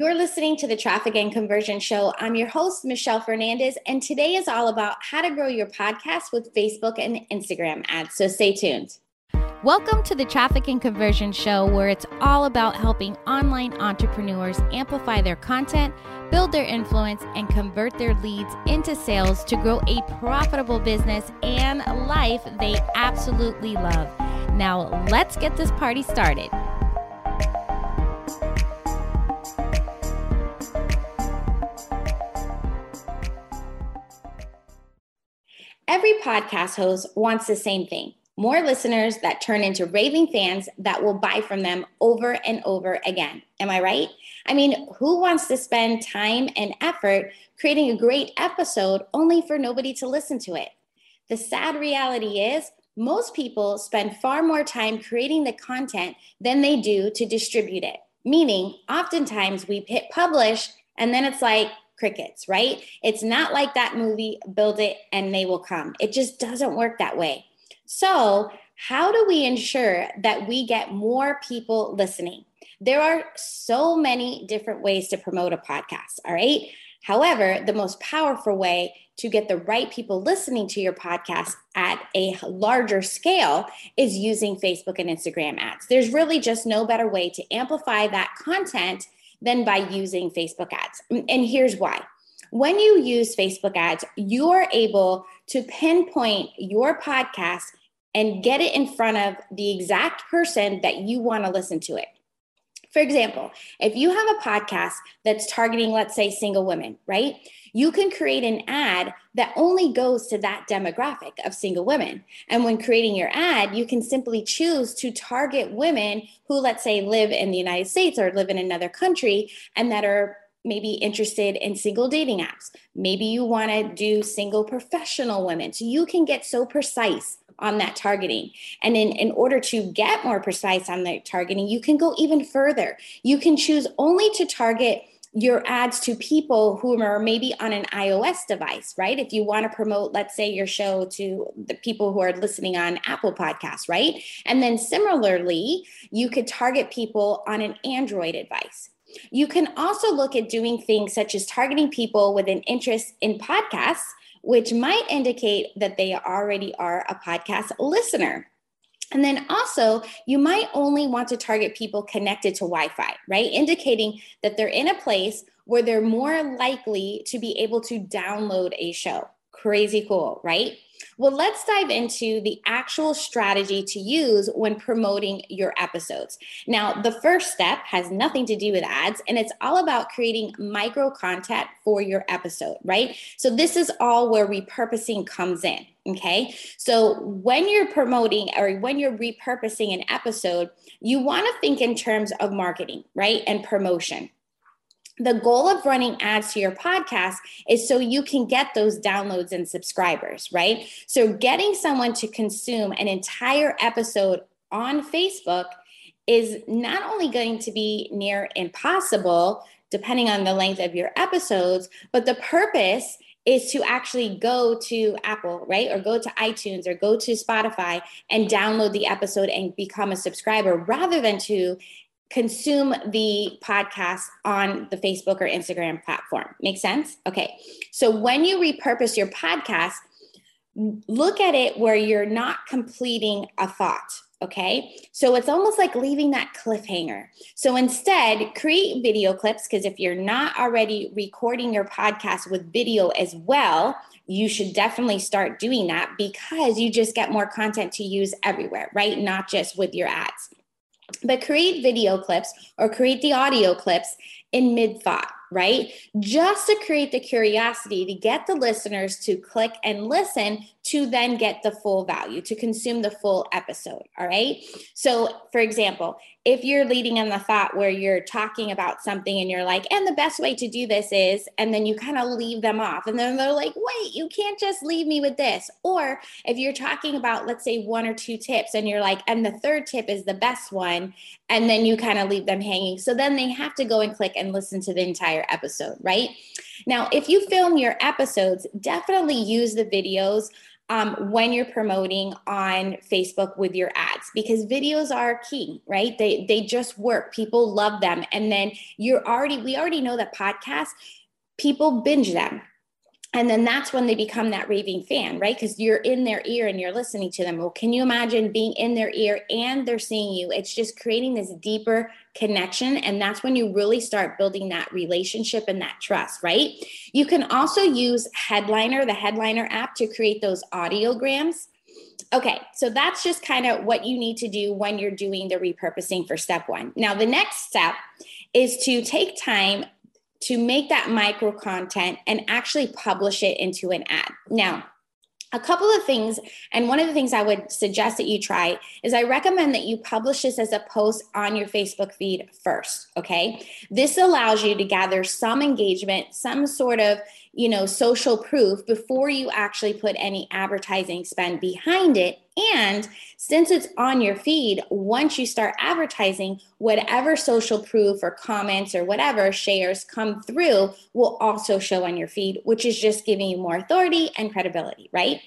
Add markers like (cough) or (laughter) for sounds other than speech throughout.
You're listening to the Traffic and Conversion Show. I'm your host, Michelle Fernandez, and today is all about how to grow your podcast with Facebook and Instagram ads. So stay tuned. Welcome to the Traffic and Conversion Show, where it's all about helping online entrepreneurs amplify their content, build their influence, and convert their leads into sales to grow a profitable business and life they absolutely love. Now, let's get this party started. Podcast host wants the same thing more listeners that turn into raving fans that will buy from them over and over again. Am I right? I mean, who wants to spend time and effort creating a great episode only for nobody to listen to it? The sad reality is, most people spend far more time creating the content than they do to distribute it. Meaning, oftentimes we hit publish and then it's like, crickets, right? It's not like that movie, build it and they will come. It just doesn't work that way. So, how do we ensure that we get more people listening? There are so many different ways to promote a podcast, all right? However, the most powerful way to get the right people listening to your podcast at a larger scale is using Facebook and Instagram ads. There's really just no better way to amplify that content than by using Facebook ads. And here's why. When you use Facebook ads, you're able to pinpoint your podcast and get it in front of the exact person that you want to listen to it. For example, if you have a podcast that's targeting, let's say, single women, right? You can create an ad that only goes to that demographic of single women. And when creating your ad, you can simply choose to target women who, let's say, live in the United States or live in another country and that are maybe interested in single dating apps. Maybe you want to do single professional women. So you can get so precise on that targeting. And in, in order to get more precise on the targeting, you can go even further. You can choose only to target your ads to people who are maybe on an iOS device, right? If you want to promote, let's say, your show to the people who are listening on Apple Podcasts, right? And then similarly, you could target people on an Android device. You can also look at doing things such as targeting people with an interest in podcasts which might indicate that they already are a podcast listener. And then also, you might only want to target people connected to Wi Fi, right? Indicating that they're in a place where they're more likely to be able to download a show. Crazy cool, right? Well, let's dive into the actual strategy to use when promoting your episodes. Now, the first step has nothing to do with ads, and it's all about creating micro content for your episode, right? So, this is all where repurposing comes in. Okay. So when you're promoting or when you're repurposing an episode, you want to think in terms of marketing, right? And promotion the goal of running ads to your podcast is so you can get those downloads and subscribers, right? So, getting someone to consume an entire episode on Facebook is not only going to be near impossible, depending on the length of your episodes, but the purpose is to actually go to Apple, right? Or go to iTunes or go to Spotify and download the episode and become a subscriber rather than to consume the podcast on the Facebook or Instagram platform. Make sense? Okay. So when you repurpose your podcast, look at it where you're not completing a thought. Okay. So it's almost like leaving that cliffhanger. So instead, create video clips because if you're not already recording your podcast with video as well, you should definitely start doing that because you just get more content to use everywhere, right? Not just with your ads but create video clips or create the audio clips in mid thought, right? Just to create the curiosity to get the listeners to click and listen to then get the full value, to consume the full episode. All right. So, for example, if you're leading in the thought where you're talking about something and you're like, and the best way to do this is, and then you kind of leave them off, and then they're like, wait, you can't just leave me with this. Or if you're talking about, let's say, one or two tips, and you're like, and the third tip is the best one, and then you kind of leave them hanging. So then they have to go and click and listen to the entire episode, right? Now, if you film your episodes, definitely use the videos um, when you're promoting on Facebook with your ads because videos are key, right? They they just work. People love them, and then you're already we already know that podcasts people binge them and then that's when they become that raving fan right? Because you're in their ear and you're listening to them. Well can you imagine being in their ear and they're seeing you? It's just creating this deeper connection and that's when you really start building that relationship and that trust right? You can also use headliner the headliner app to create those audiograms. Okay, so that's just kind of what you need to do when you're doing the repurposing for step one. Now, the next step is to take time to make that micro content and actually publish it into an ad. Now, a couple of things, and one of the things I would suggest that you try is I recommend that you publish this as a post on your Facebook feed first. Okay. This allows you to gather some engagement, some sort of you know, social proof before you actually put any advertising spend behind it. And since it's on your feed, once you start advertising, whatever social proof or comments or whatever shares come through will also show on your feed, which is just giving you more authority and credibility, right?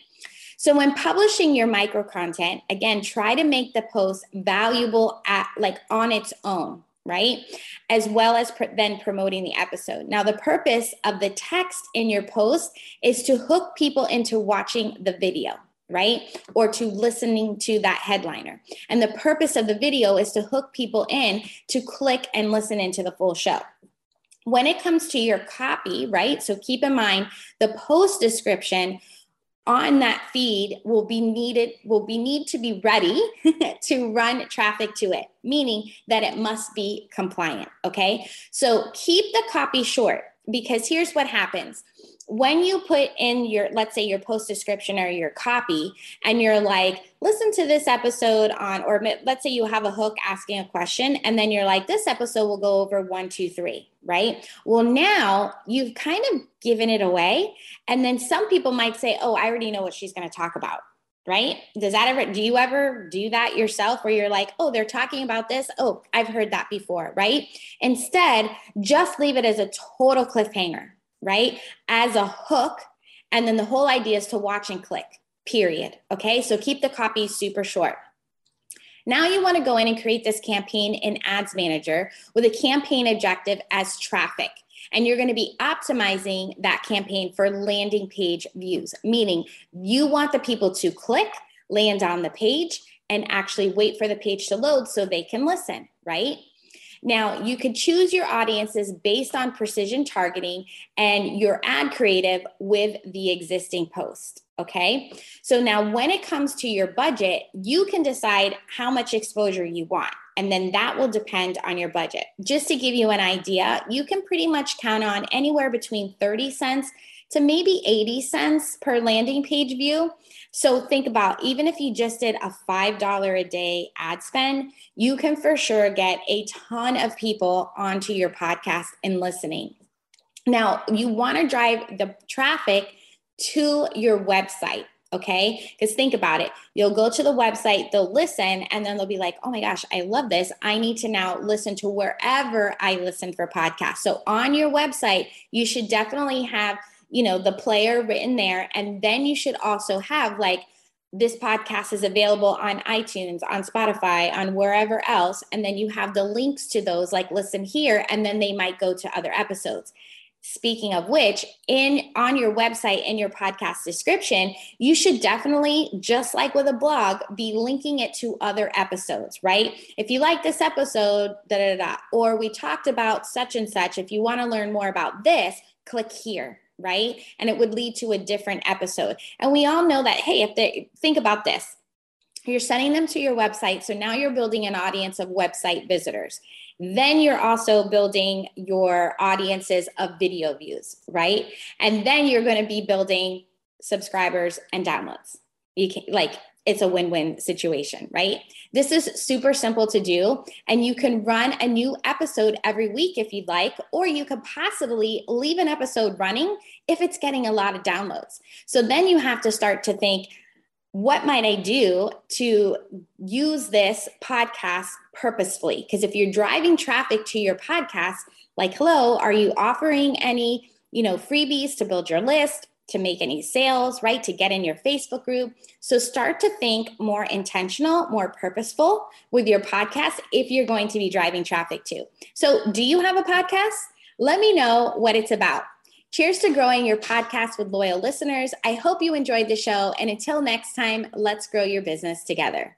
So when publishing your micro content, again, try to make the post valuable at like on its own right? As well as pr- then promoting the episode. Now, the purpose of the text in your post is to hook people into watching the video. Right? Or to listening to that headliner. And the purpose of the video is to hook people in to click and listen into the full show when it comes to your copy, right? So keep in mind the post description on that feed will be needed will be need to be ready (laughs) to run traffic to it meaning that it must be compliant okay so keep the copy short because here's what happens when you put in your let's say your post description or your copy and you're like listen to this episode on or let's say you have a hook asking a question and then you're like this episode will go over one two three right? Well now you've kind of given it away and then some people might say oh i already know what she's going to talk about right? Does that ever do you ever do that yourself where you're like oh they're talking about this. Oh i've heard that before right? Instead just leave it as a total cliffhanger right? As a hook. And then the whole idea is to watch and click, period. Okay. So keep the copy super short. Now you want to go in and create this campaign in Ads Manager with a campaign objective as traffic. And you're going to be optimizing that campaign for landing page views, meaning you want the people to click, land on the page, and actually wait for the page to load so they can listen, right? Now, you could choose your audiences based on precision targeting and your ad creative with the existing post. Okay. So now, when it comes to your budget, you can decide how much exposure you want. And then that will depend on your budget. Just to give you an idea, you can pretty much count on anywhere between 30 cents to maybe 80 cents per landing page view. So think about even if you just did a $5 a day ad spend, you can for sure get a ton of people onto your podcast and listening. Now, you want to drive the traffic to your website. Okay. Because think about it. You'll go to the website, they'll listen, and then they'll be like, oh my gosh, I love this. I need to now listen to wherever I listen for podcasts. So on your website, you should definitely have you know the player written there and then you should also have like this podcast is available on iTunes, on Spotify, on wherever else. And then you have the links to those, like listen here, and then they might go to other episodes. Speaking of which, in on your website in your podcast description, you should definitely, just like with a blog, be linking it to other episodes, right? If you like this episode, da da da, or we talked about such and such, if you want to learn more about this, click here right? And it would lead to a different episode. And we all know that, hey, if they think about this, you're sending them to your website. So now you're building an audience of website visitors. Then you're also building your audiences of video views, right? And then you're going to be building subscribers and downloads. You can like it's a win-win situation, right? This is super simple to do and you can run a new episode every week if you'd like or you could possibly leave an episode running if it's getting a lot of downloads. So then you have to start to think what might I do to use this podcast purposefully? Because if you're driving traffic to your podcast, like hello, are you offering any, you know, freebies to build your list? To make any sales, right? To get in your Facebook group. So start to think more intentional, more purposeful with your podcast if you're going to be driving traffic to. So, do you have a podcast? Let me know what it's about. Cheers to growing your podcast with loyal listeners. I hope you enjoyed the show. And until next time, let's grow your business together.